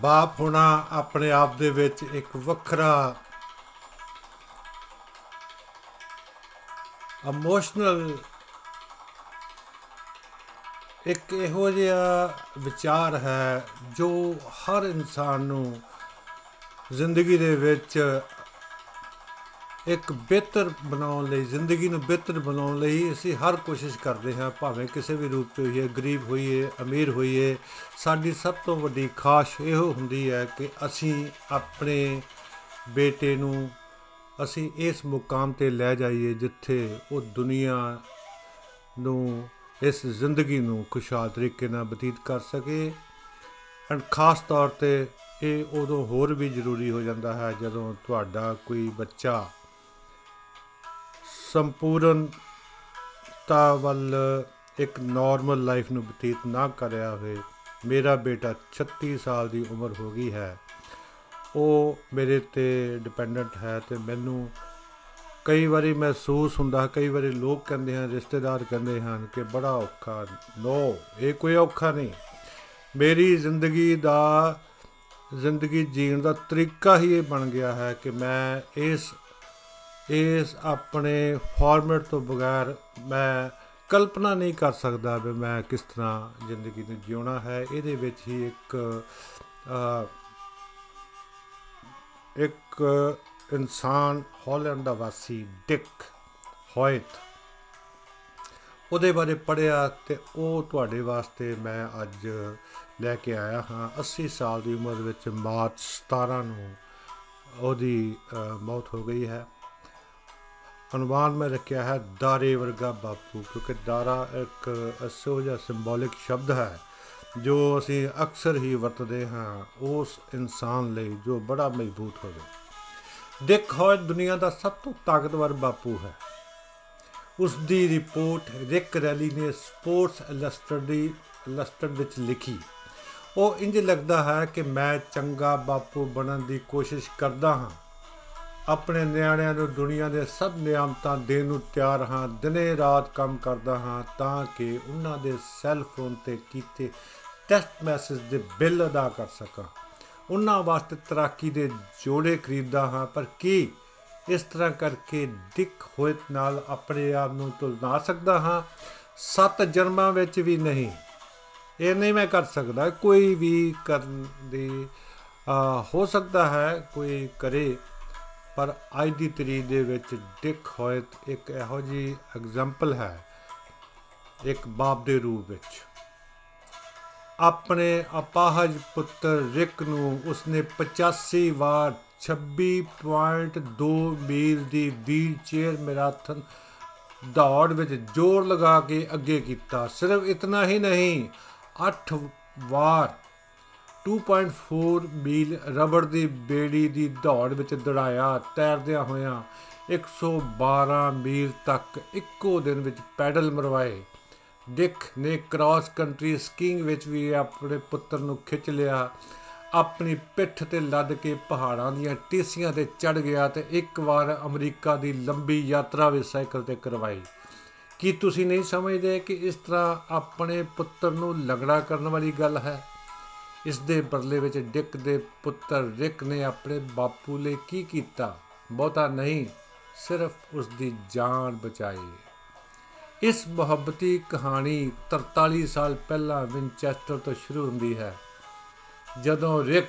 ਬਾਪ ਹੋਣਾ ਆਪਣੇ ਆਪ ਦੇ ਵਿੱਚ ਇੱਕ ਵੱਖਰਾ ਇਮੋਸ਼ਨਲ ਇੱਕ ਇਹੋ ਜਿਹਾ ਵਿਚਾਰ ਹੈ ਜੋ ਹਰ ਇਨਸਾਨ ਨੂੰ ਜ਼ਿੰਦਗੀ ਦੇ ਵਿੱਚ ਇੱਕ ਬਿਹਤਰ ਬਣਾਉਣ ਲਈ, ਜ਼ਿੰਦਗੀ ਨੂੰ ਬਿਹਤਰ ਬਣਾਉਣ ਲਈ ਅਸੀਂ ਹਰ ਕੋਸ਼ਿਸ਼ ਕਰਦੇ ਹਾਂ, ਭਾਵੇਂ ਕਿਸੇ ਵੀ ਰੂਪ 'ਚ ਹੋਈਏ, ਗਰੀਬ ਹੋਈਏ, ਅਮੀਰ ਹੋਈਏ, ਸਾਡੀ ਸਭ ਤੋਂ ਵੱਡੀ ਖਾਸ਼ ਇਹੋ ਹੁੰਦੀ ਹੈ ਕਿ ਅਸੀਂ ਆਪਣੇ ਬੇਟੇ ਨੂੰ ਅਸੀਂ ਇਸ ਮੁਕਾਮ ਤੇ ਲੈ ਜਾਈਏ ਜਿੱਥੇ ਉਹ ਦੁਨੀਆ ਨੂੰ, ਇਸ ਜ਼ਿੰਦਗੀ ਨੂੰ ਖੁਸ਼ਹਾਲ ਤਰੀਕੇ ਨਾਲ ਬਤੀਤ ਕਰ ਸਕੇ। ਐਂਡ ਖਾਸ ਤੌਰ ਤੇ ਇਹ ਉਦੋਂ ਹੋਰ ਵੀ ਜ਼ਰੂਰੀ ਹੋ ਜਾਂਦਾ ਹੈ ਜਦੋਂ ਤੁਹਾਡਾ ਕੋਈ ਬੱਚਾ ਸੰਪੂਰਨਤਾ ਵੱਲ ਇੱਕ ਨਾਰਮਲ ਲਾਈਫ ਨੂੰ ਬਤੀਤ ਨਾ ਕਰਿਆ ਹੋਵੇ। ਮੇਰਾ ਬੇਟਾ 36 ਸਾਲ ਦੀ ਉਮਰ ਹੋ ਗਈ ਹੈ। ਉਹ ਮੇਰੇ ਤੇ ਡਿਪੈਂਡੈਂਟ ਹੈ ਤੇ ਮੈਨੂੰ ਕਈ ਵਾਰੀ ਮਹਿਸੂਸ ਹੁੰਦਾ ਕਈ ਵਾਰੀ ਲੋਕ ਕਹਿੰਦੇ ਹਨ, ਰਿਸ਼ਤੇਦਾਰ ਕਹਿੰਦੇ ਹਨ ਕਿ ਬੜਾ ਔਖਾ। ਨੋ ਇਹ ਕੋਈ ਔਖਾ ਨਹੀਂ। ਮੇਰੀ ਜ਼ਿੰਦਗੀ ਦਾ, ਜ਼ਿੰਦਗੀ ਜੀਣ ਦਾ ਤਰੀਕਾ ਹੀ ਇਹ ਬਣ ਗਿਆ ਹੈ ਕਿ ਮੈਂ ਇਸ ਇਸ ਆਪਣੇ ਫਾਰਮੈਟ ਤੋਂ ਬਗੈਰ ਮੈਂ ਕਲਪਨਾ ਨਹੀਂ ਕਰ ਸਕਦਾ ਵੀ ਮੈਂ ਕਿਸ ਤਰ੍ਹਾਂ ਜ਼ਿੰਦਗੀ ਨੂੰ ਜਿਉਣਾ ਹੈ। ਇਹਦੇ ਵਿੱਚ ਹੀ ਇੱਕ ਇੱਕ ਇਨਸਾਨ ਹਾਲੈਂਡ ਦਾ ਵਾਸੀ ਡਿਕ ਹੋਇਟ ਉਹਦੇ ਬਾਰੇ ਪੜਿਆ ਤੇ ਉਹ ਤੁਹਾਡੇ ਵਾਸਤੇ ਮੈਂ ਅੱਜ ਲੈ ਕੇ ਆਇਆ ਹਾਂ। 80 ਸਾਲ ਦੀ ਉਮਰ ਵਿੱਚ ਮਾਰਚ 17 ਨੂੰ ਉਹਦੀ ਮੌਤ ਹੋ ਗਈ ਹੈ। ਅਨੁਮਾਨ ਮੈਂ ਰੱਖਿਆ ਹੈ ਦਾਰੇ ਵਰਗਾ ਬਾਪੂ, ਕਿਉਂਕਿ ਦਾਰਾ ਇੱਕ ਅਸੋ ਜਿਹਾ ਸਿੰਬੋਲਿਕ ਸ਼ਬਦ ਹੈ ਜੋ ਅਸੀਂ ਅਕਸਰ ਹੀ ਵਰਤਦੇ ਹਾਂ ਉਸ ਇਨਸਾਨ ਲਈ ਜੋ ਬੜਾ ਮਜ਼ਬੂਤ ਹੋਵੇ। ਦੇਖ ਹੋਏ, ਦੁਨੀਆ ਦਾ ਸਭ ਤੋਂ ਤਾਕਤਵਰ ਬਾਪੂ ਹੈ। ਉਸ ਦੀ ਰਿਪੋਰਟ ਰਿਕ ਰੈਲੀ ਨੇ ਸਪੋਰਟਸ ਇਲਸਟਰਡੀ, ਇਲਸਟਰਡ ਵਿੱਚ ਲਿਖੀ। ਉਹ ਇੰਜ ਲੱਗਦਾ ਹੈ ਕਿ ਮੈਂ ਚੰਗਾ ਬਾਪੂ ਬਣਨ ਦੀ ਕੋਸ਼ਿਸ਼ ਕਰਦਾ ਹਾਂ। ਆਪਣੇ ਨਿਆਣਿਆਂ ਨੂੰ ਦੁਨੀਆ ਦੇ ਸਭ ਨਿਆਮਤਾਂ ਦੇਣ ਨੂੰ ਤਿਆਰ ਹਾਂ, ਦਿਨੇ ਰਾਤ ਕੰਮ ਕਰਦਾ ਹਾਂ ਤਾਂ ਕਿ ਉਹਨਾਂ ਦੇ ਸੈੱਲ ਫੋਨ ਤੇ ਕੀਤੇ ਟੈਕਸਟ ਮੈਸੇਜ ਦੇ ਬਿੱਲ ਅਦਾ ਕਰ ਸਕਾਂ। ਉਹਨਾਂ ਵਾਸਤੇ ਤਰਾਕੀ ਦੇ ਜੋੜੇ ਖਰੀਦਦਾ ਹਾਂ, ਪਰ ਕੀ ਇਸ ਤਰ੍ਹਾਂ ਕਰਕੇ ਦਿੱਖ ਹੋਏ ਨਾਲ ਆਪਣੇ ਆਪ ਨੂੰ ਤੁਲਨਾ ਸਕਦਾ ਹਾਂ? ਸੱਤ ਜਨਮਾਂ ਵਿੱਚ ਵੀ ਨਹੀਂ। ਇਹ ਨਹੀਂ ਮੈਂ ਕਰ ਸਕਦਾ। ਕੋਈ ਵੀ ਕਰਨ ਦੀ ਹੋ ਸਕਦਾ ਹੈ, ਕੋਈ ਕਰੇ। ਪਰ ਅੱਜ ਦੀ ਤਰੀਕ ਦੇ ਵਿੱਚ ਡਿਕ ਹੋਇਤ ਇੱਕ ਇਹੋ ਜੀ ਐਗਜ਼ਾਮਪਲ ਹੈ, ਇੱਕ ਬਾਪ ਦੇ ਰੂਪ ਵਿੱਚ। ਆਪਣੇ ਅਪਾਹਜ ਪੁੱਤਰ ਰਿਕ ਨੂੰ ਉਸਨੇ 85 ਵਾਰ 26.2 ਮੀਲ ਦੀ ਵੀਲ ਚੇਅਰ ਮੈਰਾਥਨ ਦੌੜ ਵਿੱਚ ਜ਼ੋਰ ਲਗਾ ਕੇ ਅੱਗੇ ਕੀਤਾ। ਸਿਰਫ ਇਤਨਾ ਹੀ ਨਹੀਂ 8 ਵਾਰ 2.4 ਮੀਲ ਰਬੜ ਦੀ ਬੇੜੀ ਦੀ ਦੌੜ ਵਿੱਚ ਦੜਾਇਆ, ਤੈਰਦਿਆਂ ਹੋਇਆਂ 112 ਮੀਲ ਤੱਕ ਇੱਕੋ ਦਿਨ ਵਿੱਚ ਪੈਡਲ ਮਰਵਾਏ। ਡਿਕ ਨੇ ਕ੍ਰਾਸ ਕੰਟਰੀ ਸਕੀਇੰਗ ਵਿੱਚ ਵੀ ਆਪਣੇ ਪੁੱਤਰ ਨੂੰ ਖਿੱਚ ਲਿਆ। ਆਪਣੀ ਪਿੱਠ ਤੇ ਲੱਦ ਕੇ ਪਹਾੜਾਂ ਦੀਆਂ ਟੀਸੀਆਂ ਤੇ ਚੜ ਗਿਆ ਤੇ ਇੱਕ ਵਾਰ ਅਮਰੀਕਾ ਦੀ ਲੰਬੀ ਯਾਤਰਾ ਵੀ ਸਾਈਕਲ ਤੇ ਕਰਵਾਈ। ਕੀ ਤੁਸੀਂ ਨਹੀਂ ਸਮਝਦੇ ਕਿ ਇਸ ਤਰ੍ਹਾਂ ਆਪਣੇ ਪੁੱਤਰ ਨੂੰ ਲਗੜਾ ਕਰਨ ਵਾਲੀ ਗੱਲ ਹੈ? ਇਸ ਦੇ ਬਦਲੇ ਵਿੱਚ ਡਿਕ ਦੇ ਪੁੱਤਰ ਰਿਕ ਨੇ ਆਪਣੇ ਬਾਪੂ ਲਈ ਕੀ ਕੀਤਾ? ਬਹੁਤਾ ਨਹੀਂ, ਸਿਰਫ ਉਸ ਦੀ ਜਾਨ ਬਚਾਈ। ਇਸ ਮੁਹੱਬਤੀ ਕਹਾਣੀ 43 ਸਾਲ ਪਹਿਲਾਂ ਵਿੰਚੈਸਟਰ ਤੋਂ ਸ਼ੁਰੂ ਹੁੰਦੀ ਹੈ। ਜਦੋਂ ਰਿਕ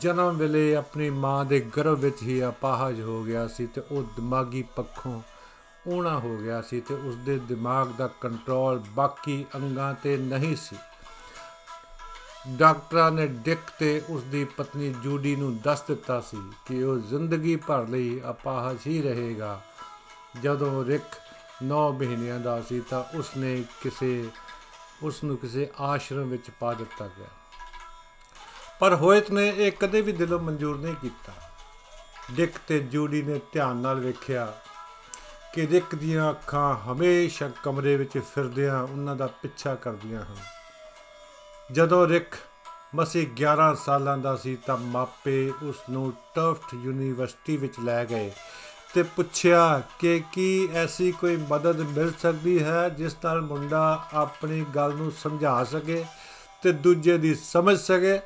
ਜਨਮ ਵੇਲੇ ਆਪਣੀ ਮਾਂ ਦੇ ਗਰਭ ਵਿੱਚ ਹੀ ਅਪਾਹਜ ਹੋ ਗਿਆ ਸੀ ਤੇ ਉਹ ਦਿਮਾਗੀ ਪੱਖੋਂ ਊਣਾ ਹੋ ਗਿਆ ਸੀ ਤੇ ਉਸ ਦੇ ਦਿਮਾਗ ਦਾ ਕੰਟਰੋਲ ਬਾਕੀ ਅੰਗਾਂ ਤੇ ਨਹੀਂ ਸੀ। ਡਾਕਟਰਾਂ ਨੇ ਡਿਕ ਤੇ ਉਸ ਦੀ ਪਤਨੀ ਜੂਡੀ ਨੂੰ ਦੱਸ ਦਿੱਤਾ ਸੀ ਕਿ ਉਹ ਜ਼ਿੰਦਗੀ ਭਰ ਲਈ ਅਪਾਹਜ ਹੀ ਰਹੇਗਾ। ਜਦੋਂ ਰਿਕ 9 ਮਹੀਨਿਆਂ ਦਾ ਸੀ ਤਾਂ ਉਸ ਨੇ ਕਿਸੇ ਉਸ ਨੂੰ ਕਿਸੇ ਆਸ਼ਰਮ ਵਿੱਚ ਪਾ ਦਿੱਤਾ ਗਿਆ। ਪਰ ਹੋਇਤ ਨੇ ਇਹ ਕਦੇ ਵੀ ਦਿਲੋਂ ਮਨਜ਼ੂਰ ਨਹੀਂ ਕੀਤਾ। ਡਿਕ ਤੇ ਜੂਡੀ ਨੇ ਧਿਆਨ ਨਾਲ ਵੇਖਿਆ ਕਿ ਰਿਕ ਦੀਆਂ ਅੱਖਾਂ ਹਮੇਸ਼ਾ ਕਮਰੇ ਵਿੱਚ ਫਿਰਦਿਆਂ ਉਹਨਾਂ ਦਾ ਪਿੱਛਾ ਕਰਦੀਆਂ ਹਨ। ਜਦੋਂ ਰਿਕ ਮਸੀ 11 ਸਾਲਾਂ ਦਾ ਸੀ ਤਾਂ ਮਾਪੇ ਉਸ ਨੂੰ ਟਫਟ ਯੂਨੀਵਰਸਿਟੀ ਵਿੱਚ ਲੈ ਗਏ ਤੇ ਪੁੱਛਿਆ ਕਿ ਕੀ ਐਸੀ ਕੋਈ ਮਦਦ ਮਿਲ ਸਕਦੀ ਹੈ ਜਿਸ ਨਾਲ ਮੁੰਡਾ ਆਪਣੀ ਗੱਲ ਨੂੰ ਸਮਝਾ ਸਕੇ ਤੇ ਦੂਜੇ ਦੀ ਸਮਝ ਸਕੇ?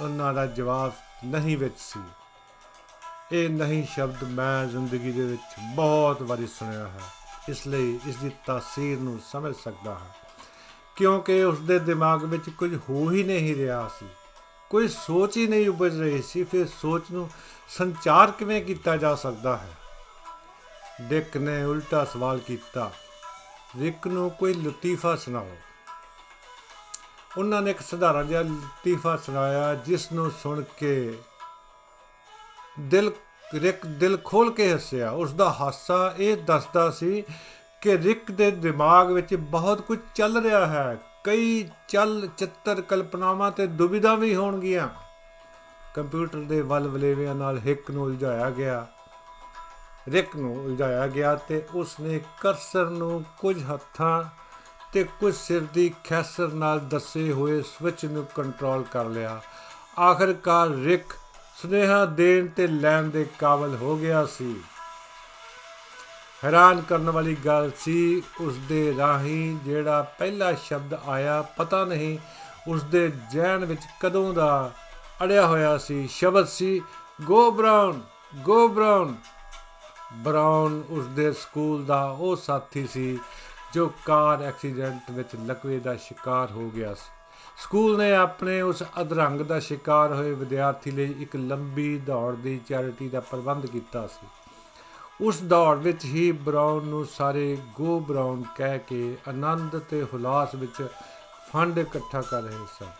ਉਹਨਾਂ ਦਾ ਜਵਾਬ ਨਹੀਂ ਵਿੱਚ ਸੀ। ਇਹ ਨਹੀਂ ਸ਼ਬਦ ਮੈਂ ਜ਼ਿੰਦਗੀ ਦੇ ਵਿੱਚ ਬਹੁਤ ਵਾਰੀ ਸੁਣਿਆ ਹੈ। ਇਸ ਲਈ ਇਸ ਦੀ ਤਾਸੀਰ ਨੂੰ ਸਮਝ ਸਕਦਾ ਹਾਂ। ਕਿਉਂਕਿ ਉਸ ਦੇ ਦਿਮਾਗ ਵਿੱਚ ਕੁਝ ਹੋ ਹੀ ਨਹੀਂ ਰਿਹਾ ਸੀ। ਕੋਈ ਸੋਚ ਹੀ ਨਹੀਂ ਉਪਜ ਰਹੀ ਸੀ, ਫਿਰ ਸੋਚ ਨੂੰ ਸੰਚਾਰ ਕਿਵੇਂ ਕੀਤਾ ਜਾ ਸਕਦਾ ਹੈ? ਡਿਕ ਨੇ ਉਲਟਾ ਸਵਾਲ ਕੀਤਾ, ਰਿਕ ਨੂੰ ਕੋਈ ਲਤੀਫਾ ਸੁਣਾਓ। ਉਹਨਾਂ ਨੇ ਇੱਕ ਸਧਾਰਨ ਜਿਹਾ ਲਤੀਫਾ ਸੁਣਾਇਆ, ਜਿਸ ਨੂੰ ਸੁਣ ਕੇ ਦਿਲ, ਰਿਕ ਦਿਲ ਖੋਲ ਕੇ ਹੱਸਿਆ। ਉਸ ਦਾ ਹਾਸਾ ਇਹ ਦੱਸਦਾ ਸੀ ਕਿ ਰਿਕ ਦੇ ਦਿਮਾਗ ਵਿੱਚ ਬਹੁਤ ਕੁਝ ਚੱਲ ਰਿਹਾ ਹੈ। ਕਈ ਚੱਲ ਚਿੱਤਰ ਕਲਪਨਾਵਾਂ ਤੇ ਦੁਬਿਧਾ ਵੀ ਹੋਣਗੀਆਂ। ਕੰਪਿਊਟਰ ਦੇ ਵੱਲ ਵਲੇਵਿਆਂ ਨਾਲ ਹਿੱਕ ਨੂੰ ਉਲਝਾਇਆ ਗਿਆ। ਰਿਕ ਨੂੰ ਉਲਝਾਇਆ ਗਿਆ ਤੇ ਉਸ ਨੇ ਕਰਸਰ ਨੂੰ ਕੁਝ ਹੱਥਾਂ ਤੇ ਕੁਝ ਸਿਰ ਦੀ ਖੈਸਰ ਨਾਲ ਦੱਸੇ ਹੋਏ ਸਵਿਚ ਨੂੰ ਕੰਟਰੋਲ ਕਰ ਲਿਆ। ਆਖਰਕਾਰ ਰਿਕ ਸੁਨੇਹਾ ਦੇਣ ਤੇ ਲੈਣ ਦੇ ਕਾਬਲ ਹੋ ਗਿਆ ਸੀ। ਹੈਰਾਨ ਕਰਨ ਵਾਲੀ ਗੱਲ ਸੀ ਉਸ ਦੇ ਰਾਹੀਂ ਜਿਹੜਾ ਪਹਿਲਾ ਸ਼ਬਦ ਆਇਆ ਪਤਾ ਨਹੀਂ ਉਸ ਦੇ ਜਹਿਨ ਵਿੱਚ ਕਦੋਂ ਦਾ ਅੜਿਆ ਹੋਇਆ ਸੀ। ਸ਼ਬਦ ਸੀ go Brown go Brown Brown ਉਸ ਦੇ ਸਕੂਲ ਦਾ ਉਹ ਸਾਥੀ ਸੀ, ਜੋ ਕਾਰ ਐਕਸੀਡੈਂਟ ਵਿੱਚ ਲਕਵੇ ਦਾ ਸ਼ਿਕਾਰ ਹੋ ਗਿਆ ਸੀ। ਸਕੂਲ ਨੇ ਆਪਣੇ ਉਸ ਅਧਰੰਗ ਦਾ ਸ਼ਿਕਾਰ ਹੋਏ ਵਿਦਿਆਰਥੀ ਲਈ ਇੱਕ ਲੰਬੀ ਦੌੜ ਦੀ ਚੈਰਿਟੀ ਦਾ ਪ੍ਰਬੰਧ ਕੀਤਾ ਸੀ। ਉਸ ਦੌੜ ਵਿੱਚ ਹੀ ਬ੍ਰਾਊਨ ਨੂੰ ਸਾਰੇ ਗੋ ਬ੍ਰਾਊਨ ਕਹਿ ਕੇ ਆਨੰਦ ਤੇ ਹੁਲਾਸ ਵਿੱਚ ਫੰਡ ਇਕੱਠਾ ਕਰ ਰਹੇ ਸਨ।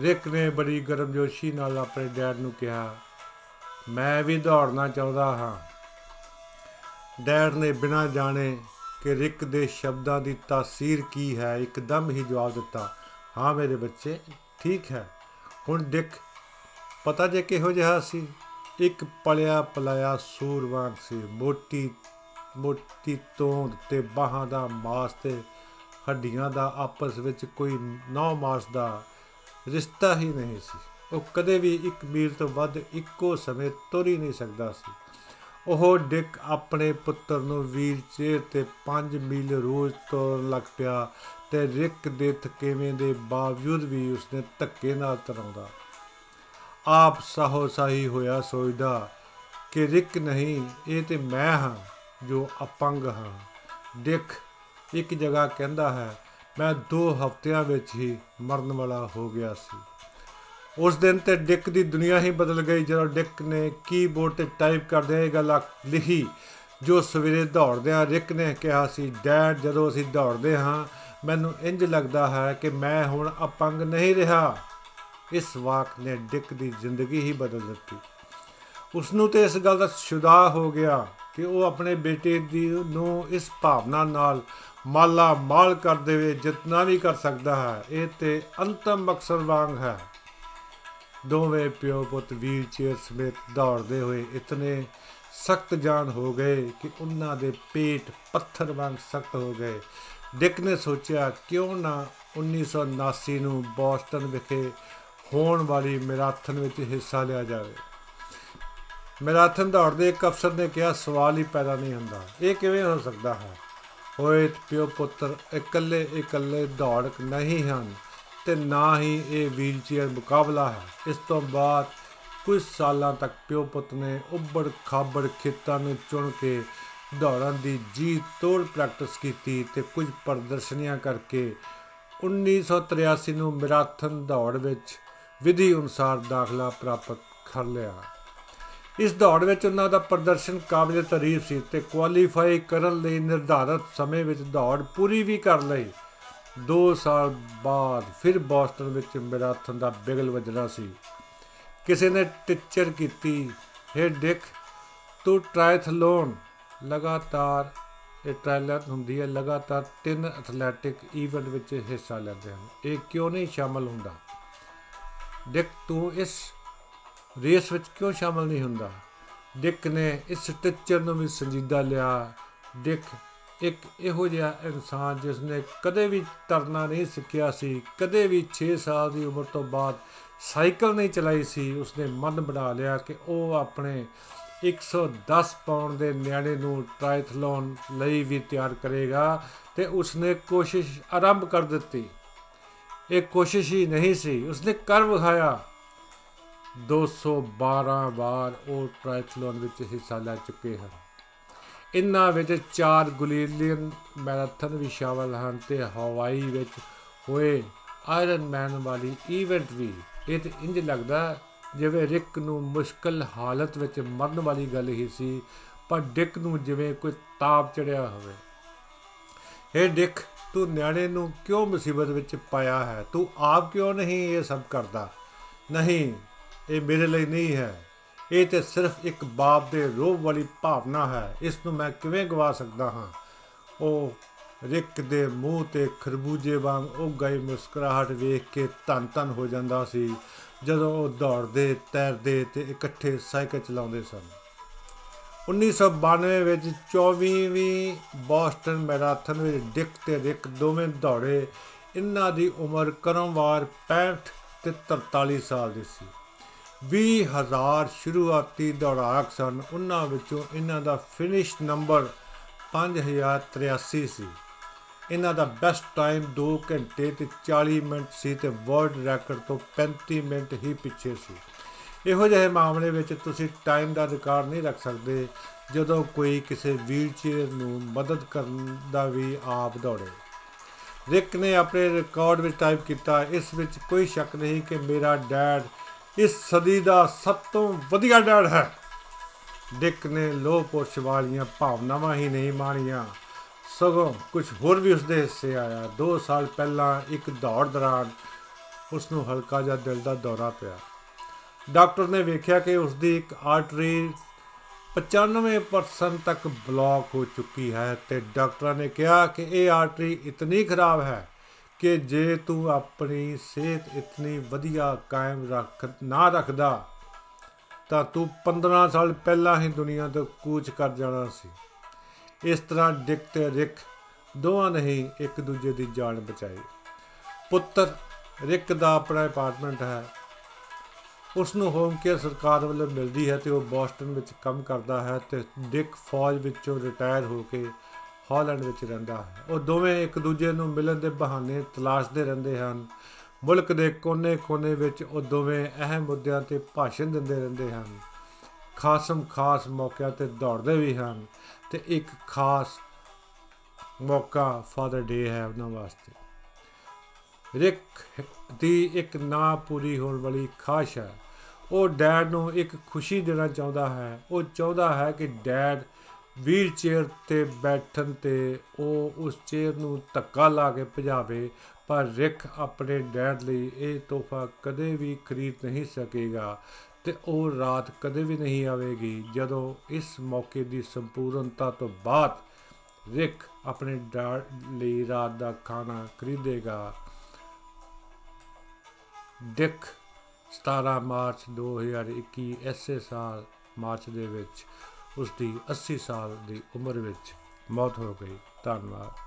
ਰਿਕ ਨੇ ਬੜੀ ਗਰਮਜੋਸ਼ੀ ਨਾਲ ਆਪਣੇ ਡੈਡ ਨੂੰ ਕਿਹਾ, ਮੈਂ ਵੀ ਦੌੜਨਾ ਚਾਹੁੰਦਾ ਹਾਂ। ਡੈਡ ਨੇ ਬਿਨਾਂ ਜਾਣੇ ਕਿ ਰਿਕ ਦੇ ਸ਼ਬਦਾਂ ਦੀ ਤਾਸੀਰ ਕੀ ਹੈ, ਇੱਕਦਮ ਹੀ ਜਵਾਬ ਦਿੱਤਾ, ਹਾਂ ਮੇਰੇ ਬੱਚੇ, ਠੀਕ ਹੈ। ਹੁਣ ਡਿਕ, ਪਤਾ ਜੇ ਕਿਹੋ ਜਿਹਾ ਸੀ? ਇੱਕ ਪਲਿਆ ਪਲਾਇਆ ਸੂਰਵਾਨ ਸੀ। ਮੋਟੀ ਮੋਟੀ ਤੋਂਦ ਤੇ ਬਾਹਾਂ ਦਾ ਮਾਸ ਤੇ ਹੱਡੀਆਂ ਦਾ ਆਪਸ ਵਿੱਚ ਕੋਈ ਨੌ ਮਾਸ ਦਾ ਰਿਸ਼ਤਾ ਹੀ ਨਹੀਂ ਸੀ। ਉਹ ਕਦੇ ਵੀ ਇੱਕ ਮੀਲ ਤੋਂ ਵੱਧ ਇੱਕੋ ਸਮੇਂ ਤੁਰ ਹੀ ਨਹੀਂ ਸਕਦਾ ਸੀ। ਉਹ ਡਿਕ ਆਪਣੇ ਪੁੱਤਰ ਨੂੰ ਵੀਲ ਚੇਅਰ ਤੇ 5 ਮੀਲ ਰੋਜ਼ ਤੁਰਨ ਲੱਗ ਪਿਆ ਤੇ ਰਿਕ ਦੇ ਥਕੇਵੇਂ ਦੇ ਬਾਵਜੂਦ ਵੀ ਉਸਨੇ ਧੱਕੇ ਨਾਲ ਤਰਾਉਂਦਾ। ਆਪ ਸਾਹੋ ਸਾਹੀ ਹੋਇਆ ਸੋਚਦਾ ਕਿ ਰਿਕ ਨਹੀਂ, ਇਹ ਤੇ ਮੈਂ ਹਾਂ ਜੋ ਅਪੰਗ ਹਾਂ। ਡਿਕ ਇੱਕ ਜਗ੍ਹਾ ਕਹਿੰਦਾ ਹੈ, ਮੈਂ 2 ਹਫ਼ਤਿਆਂ ਵਿੱਚ ਹੀ ਮਰਨ ਵਾਲਾ ਹੋ ਗਿਆ ਸੀ। ਉਸ ਦਿਨ ਤੇ ਡਿਕ ਦੀ ਦੁਨੀਆ ਹੀ ਬਦਲ ਗਈ, ਜਦੋਂ ਡਿਕ ਨੇ ਕੀਬੋਰਡ ਤੇ ਟਾਈਪ ਕਰਦੇ ਇਹ ਗੱਲ ਲਿਖੀ, ਜੋ ਸਵੇਰੇ ਦੌੜਦਿਆਂ ਰਿਕ ਨੇ ਕਿਹਾ ਸੀ, ਡੈਡ, ਜਦੋਂ ਅਸੀਂ ਦੌੜਦੇ ਹਾਂ, ਮੈਨੂੰ ਇੰਜ ਲੱਗਦਾ ਹੈ ਕਿ ਮੈਂ ਹੁਣ ਅਪੰਗ ਨਹੀਂ ਰਿਹਾ। ਇਸ ਵਾਕ ਨੇ ਡਿਕ ਦੀ ਜ਼ਿੰਦਗੀ ਹੀ ਬਦਲ ਦਿੱਤੀ। ਉਸ ਨੂੰ ਤੇ ਇਸ ਗੱਲ ਦਾ ਸ਼ੁਦਾ ਹੋ ਗਿਆ ਕਿ ਉਹ ਆਪਣੇ ਬੇਟੇ ਦੀ ਨੂੰ ਇਸ ਭਾਵਨਾ ਨਾਲ ਮਾਲਾ ਮਾਲ ਕਰ ਦੇਵੇ ਜਿੰਨਾ ਵੀ ਕਰ ਸਕਦਾ ਹੈ, ਇਹ ਤੇ ਅੰਤਮ ਮਕਸਦ ਵਾਂਗ ਹੈ। ਦੋਵੇਂ ਪਿਓ ਪੁੱਤ ਵੀਲ ਚੇਅਰ ਸਮੇਤ ਦੌੜਦੇ ਹੋਏ ਇਤਨੇ ਸਖਤ ਜਾਨ ਹੋ ਗਏ ਕਿ ਉਹਨਾਂ ਦੇ ਪੇਟ ਪੱਥਰ ਵਾਂਗ ਸਖਤ ਹੋ ਗਏ। ਡਿਕ ਨੇ ਸੋਚਿਆ, ਕਿਉਂ ਨਾ 1979 ਨੂੰ ਬੋਸਟਨ ਵਿਖੇ ਹੋਣ ਵਾਲੀ ਮੈਰਾਥਨ ਵਿੱਚ ਹਿੱਸਾ ਲਿਆ ਜਾਵੇ। ਮੈਰਾਥਨ ਦੌੜਦੇ ਇੱਕ ਅਫਸਰ ਨੇ ਕਿਹਾ, ਸਵਾਲ ਹੀ ਪੈਦਾ ਨਹੀਂ ਹੁੰਦਾ। ਇਹ ਕਿਵੇਂ ਹੋ ਸਕਦਾ ਹੈ? ਹੋਏ ਪਿਓ ਪੁੱਤਰ, ਇਕੱਲੇ ਇਕੱਲੇ ਦੌੜ ਨਹੀਂ ਹਨ ਤੇ ਨਾ ਹੀ ਇਹ ਵੀਲਚੇਅਰ ਮੁਕਾਬਲਾ ਹੈ। ਇਸ ਤੋਂ ਬਾਅਦ ਕੁਝ ਸਾਲਾਂ ਤੱਕ ਪਿਓ ਪੁੱਤ ਨੇ ਉੱਬੜ ਖਾਬੜ ਖੇਤਾਂ ਨੂੰ ਚੁਣ ਕੇ ਦੌੜਨ ਦੀ ਜੀ ਤੋੜ ਪ੍ਰੈਕਟਿਸ ਕੀਤੀ ਤੇ ਕੁਝ ਪ੍ਰਦਰਸ਼ਨੀਆਂ ਕਰਕੇ 1983 ਨੂੰ ਮੈਰਾਥਨ ਦੌੜ ਵਿੱਚ ਵਿਧੀ ਅਨੁਸਾਰ ਦਾਖਲਾ ਪ੍ਰਾਪਤ ਕਰ ਲਿਆ। ਇਸ ਦੌੜ ਵਿੱਚ ਉਹਨਾਂ ਦਾ ਪ੍ਰਦਰਸ਼ਨ ਕਾਬਿਲ ਤਾਰੀਫ ਸੀ ਤੇ ਕੁਆਲੀਫਾਈ ਕਰਨ ਲਈ ਨਿਰਧਾਰਤ ਸਮੇਂ ਵਿੱਚ ਦੌੜ ਪੂਰੀ ਵੀ ਕਰ ਲਈ। 2 ਸਾਲ ਬਾਅਦ ਫਿਰ ਬੋਸਟਨ ਵਿੱਚ ਮੈਰਾਥਨ ਦਾ ਬਿਗਲ ਵੱਜਣਾ ਸੀ। ਕਿਸੇ ਨੇ ਟੀਚਰ ਕੀਤੀ, ਹੈ ਡਿਕ, ਤੂੰ ਟ੍ਰਾਇਥਲੋਨ ਲਗਾਤਾਰ ਇਹ ਟ੍ਰਾਇਲਰ ਹੁੰਦੀ ਹੈ, ਲਗਾਤਾਰ ਤਿੰਨ ਐਥਲੈਟਿਕ ਇਵੈਂਟ ਵਿੱਚ ਹਿੱਸਾ ਲੈਂਦੇ ਹਨ। ਇਹ ਕਿਉਂ ਨਹੀਂ ਸ਼ਾਮਲ ਹੁੰਦਾ? ਡਿਕ ਤੂੰ ਇਸ ਰੇਸ ਵਿੱਚ ਕਿਉਂ ਸ਼ਾਮਲ ਨਹੀਂ ਹੁੰਦਾ? ਡਿਕ ਨੇ ਇਸ ਟੀਚਰ ਨੂੰ ਵੀ ਸੰਜੀਦਾ ਲਿਆ। ਡਿਕ ਇੱਕ ਇਹੋ ਜਿਹਾ ਇਨਸਾਨ ਜਿਸ ਨੇ ਕਦੇ ਵੀ ਤਰਨਾ ਨਹੀਂ ਸਿੱਖਿਆ ਸੀ, ਕਦੇ ਵੀ 6 ਸਾਲ ਦੀ ਉਮਰ ਤੋਂ ਬਾਅਦ ਸਾਈਕਲ ਨਹੀਂ ਚਲਾਈ ਸੀ, ਉਸਨੇ ਮਨ ਬਣਾ ਲਿਆ ਕਿ ਉਹ ਆਪਣੇ 110 ਪਾਉਂਡ ਦੇ ਨਿਆਣੇ ਨੂੰ ਟ੍ਰਾਇਥਲੋਨ ਲਈ ਵੀ ਤਿਆਰ ਕਰੇਗਾ ਤੇ ਉਸਨੇ ਕੋਸ਼ਿਸ਼ ਆਰੰਭ ਕਰ ਦਿੱਤੀ। ਇਹ ਕੋਸ਼ਿਸ਼ ਹੀ ਨਹੀਂ ਸੀ। ਉਸਨੇ ਕਰ ਵਿਖਾਇਆ 212 ਵਾਰ ਉਹ ਟ੍ਰਾਇਥਲਨ ਵਿੱਚ ਹਿੱਸਾ ਲੈ ਚੁੱਕੇ ਹਨ। ਇਨ੍ਹਾਂ ਵਿੱਚ ਚਾਰ ਗੁਲੀਲੀਅਨ ਮੈਰਾਥਨ ਵੀ ਸ਼ਾਮਲ ਹਨ ਤੇ ਹਵਾਈ ਵਿੱਚ ਹੋਏ ਆਇਰਨ ਮੈਨ ਵਾਲੀ ਇਵੈਂਟ ਵੀ। ਇਹ ਤੇ ਇੰਜ ਲੱਗਦਾ ਜਿਵੇਂ ਰਿਕ ਨੂੰ ਮੁਸ਼ਕਲ ਹਾਲਤ ਵਿੱਚ ਮਰਨ ਵਾਲੀ ਗੱਲ ਹੀ ਸੀ, ਪਰ ਡਿਕ ਨੂੰ ਜਿਵੇਂ ਕੋਈ ਤਾਪ ਚੜਿਆ ਹੋਵੇ। ਇਹ ਡਿਕ ਤੂੰ ਨਿਆਣੇ ਨੂੰ ਕਿਉਂ ਮੁਸੀਬਤ ਵਿੱਚ ਪਾਇਆ ਹੈ? ਤੂੰ ਆਪ ਕਿਉਂ ਨਹੀਂ ਇਹ ਸਭ ਕਰਦਾ? ਨਹੀਂ, ਇਹ ਮੇਰੇ ਲਈ ਨਹੀਂ ਹੈ। ਇਹ ਤੇ ਸਿਰਫ ਇੱਕ ਬਾਪ ਦੇ ਰੋਹ ਵਾਲੀ ਭਾਵਨਾ ਹੈ। ਇਸ ਨੂੰ ਮੈਂ ਕਿਵੇਂ ਗਵਾ ਸਕਦਾ ਹਾਂ? ਉਹ ਰਿਕ ਦੇ ਮੂੰਹ ਤੇ ਖਰਬੂਜੇ ਵਾਂਗ ਉਹ ਗਈ ਮੁਸਕਰਾਹਟ ਵੇਖ ਕੇ ਧੰਨ ਧੰਨ ਹੋ ਜਾਂਦਾ ਸੀ, ਜਦੋਂ ਉਹ ਦੌੜਦੇ, ਤੈਰਦੇ ਤੇ ਇਕੱਠੇ ਸਾਈਕਲ ਚਲਾਉਂਦੇ ਸਨ। 1992 ਵਿੱਚ 24ਵੀਂ ਬੋਸਟਨ ਮੈਰਾਥਨ ਵਿੱਚ ਡਿਕ ਤੇ ਰਿਕ ਦੋਵੇਂ ਦੌੜੇ। ਇਹਨਾਂ ਦੀ ਉਮਰ ਕਰਮਵਾਰ 65 ਤੇ 43 ਸਾਲ ਦੀ ਸੀ। 20000 ਸ਼ੁਰੂਆਤੀ ਦੌੜਾਕ ਸਨ। ਉਹਨਾਂ ਵਿੱਚੋਂ ਇਹਨਾਂ ਦਾ ਫਿਨਿਸ਼ ਨੰਬਰ 5083 ਸੀ। ਇਹਨਾਂ ਦਾ ਬੈਸਟ ਟਾਈਮ 2 ਘੰਟੇ ਤੇ 40 ਮਿੰਟ ਸੀ ਤੇ ਵਰਲਡ ਰੈਕੋਰਡ ਤੋਂ 35 ਮਿੰਟ ਹੀ ਪਿੱਛੇ ਸੀ। ਇਹੋ ਜਿਹੇ ਮਾਮਲੇ ਵਿੱਚ ਤੁਸੀਂ ਟਾਈਮ ਦਾ ਰਿਕਾਰਡ ਨਹੀਂ ਰੱਖ ਸਕਦੇ ਜਦੋਂ ਕੋਈ ਕਿਸੇ ਵੀਲਚੇਅਰ ਨੂੰ ਮਦਦ ਕਰਨ ਦਾ ਵੀ ਆਪ ਦੌੜੇ। ਰਿਕ ਨੇ ਆਪਣੇ ਰਿਕਾਰਡ ਵਿੱਚ ਟਾਈਪ ਕੀਤਾ, ਇਸ ਵਿੱਚ ਕੋਈ ਸ਼ੱਕ ਨਹੀਂ ਕਿ ਮੇਰਾ ਡੈਡ ਇਸ ਸਦੀ ਦਾ ਸਭ ਤੋਂ ਵਧੀਆ ਡੈਡ ਹੈ। ਡਿਕ ਨੇ ਲੋਹ ਪੁਰਸ਼ ਵਾਲੀਆਂ ਭਾਵਨਾਵਾਂ ਹੀ ਨਹੀਂ ਮਾਣੀਆਂ। ਸਗੋਂ ਕੁਝ ਹੋਰ ਵੀ ਉਸਦੇ ਹਿੱਸੇ ਆਇਆ। 2 ਸਾਲ ਪਹਿਲਾਂ ਇੱਕ ਦੌੜ ਦੌਰਾਨ ਉਸ ਨੂੰ ਹਲਕਾ ਜਿਹਾ ਦਿਲ ਦਾ ਦੌਰਾ ਪਿਆ। ਡਾਕਟਰ ਨੇ ਵੇਖਿਆ ਕਿ ਉਸ ਦੀ ਇੱਕ ਆਰਟਰੀ 95% ਤੱਕ ਬਲੌਕ ਹੋ ਚੁੱਕੀ ਹੈ ਤੇ ਡਾਕਟਰਾਂ ਨੇ ਕਿਹਾ ਕਿ ਇਹ ਆਰਟਰੀ ਇਤਨੀ ਖਰਾਬ ਹੈ ਕਿ ਜੇ ਤੂੰ ਆਪਣੀ ਸਿਹਤ ਇਤਨੀ ਵਧੀਆ ਕਾਇਮ ਰੱਖ, ਨਾ ਰੱਖਦਾ, ਤਾਂ ਤੂੰ 15 ਸਾਲ ਪਹਿਲਾਂ ਹੀ ਦੁਨੀਆ ਤੋਂ ਕੂਚ ਕਰ ਜਾਣਾ ਸੀ। ਇਸ ਤਰ੍ਹਾਂ ਡਿਕ ਤੇ ਰਿਕ ਦੋਵਾਂ ਨੇ ਹੀ ਇੱਕ ਦੂਜੇ ਦੀ ਜਾਨ ਬਚਾਈ। ਪੁੱਤਰ ਰਿਕ ਦਾ ਆਪਣਾ ਅਪਾਰਟਮੈਂਟ ਹੈ ਉਸ ਨੂੰ ਹੋਮ ਕੇਅਰ ਸਰਕਾਰ ਵੱਲੋਂ ਮਿਲਦੀ ਹੈ ਤੇ ਉਹ ਬੋਸਟਨ ਵਿੱਚ ਕੰਮ ਕਰਦਾ ਹੈ ਤੇ ਡਿਕ ਫੌਜ ਵਿੱਚੋਂ ਰਿਟਾਇਰ ਹੋ ਕੇ ਹਾਲੈਂਡ ਵਿੱਚ ਰਹਿੰਦਾ ਹੈ। ਉਹ ਦੋਵੇਂ ਇੱਕ ਦੂਜੇ ਨੂੰ ਮਿਲਣ ਦੇ ਬਹਾਨੇ ਤਲਾਸ਼ਦੇ ਰਹਿੰਦੇ ਹਨ। ਮੁਲਕ ਦੇ ਕੋਨੇ-ਕੋਨੇ ਵਿੱਚ ਉਹ ਦੋਵੇਂ ਅਹਿਮ ਮੁੱਦਿਆਂ ਤੇ ਭਾਸ਼ਣ ਦਿੰਦੇ ਰਹਿੰਦੇ ਹਨ। ਖਾਸਮ ਖਾਸ ਮੌਕਿਆਂ ਤੇ ਦੌੜਦੇ ਵੀ ਹਨ ਤੇ ਇੱਕ ਖਾਸ ਮੌਕਾ ਫਾਦਰ ਡੇ ਹੈ ਉਹਨਾਂ ਵਾਸਤੇ। ਰਿਕ ਦੀ ਇੱਕ ਨਾ ਪੂਰੀ ਹੋਣ ਵਾਲੀ ਖਾਸ਼ ਹੈ। ਉਹ ਡੈਡ ਨੂੰ ਇੱਕ ਖੁਸ਼ੀ ਦੇਣਾ ਚਾਹੁੰਦਾ ਹੈ। ਉਹ ਚਾਹੁੰਦਾ ਹੈ ਕਿ ਡੈਡ ਵੀਲ ਚੇਅਰ ਤੇ ਬੈਠਣ ਤੇ ਉਹ ਉਸ ਚੇਅਰ ਨੂੰ ਧੱਕਾ ਲਾ ਕੇ ਭਜਾਵੇ, ਪਰ ਰਿਕ ਆਪਣੇ ਡੈਡ ਲਈ ਇਹ ਤੋਹਫਾ ਕਦੇ ਵੀ ਖਰੀਦ ਨਹੀਂ ਸਕੇਗਾ ਤੇ ਉਹ ਰਾਤ ਕਦੇ ਵੀ ਨਹੀਂ ਆਵੇਗੀ। ਜਦੋਂ ਇਸ ਮੌਕੇ ਦੀ ਸੰਪੂਰਨਤਾ ਤੋਂ ਬਾਅਦ ਰਿਕ ਆਪਣੇ ਡੈਡ ਲਈ ਰਾਤ ਦਾ ਖਾਣਾ ਖਰੀਦੇਗਾ, ਡਿਕ 17 ਮਾਰਚ 2021 ਐਸੇ ਸਾਲ ਮਾਰਚ ਦੇ ਵਿੱਚ ਉਸ ਦੀ 80 ਸਾਲ ਦੀ ਉਮਰ ਵਿੱਚ ਮੌਤ ਹੋ ਗਈ। ਧੰਨਵਾਦ।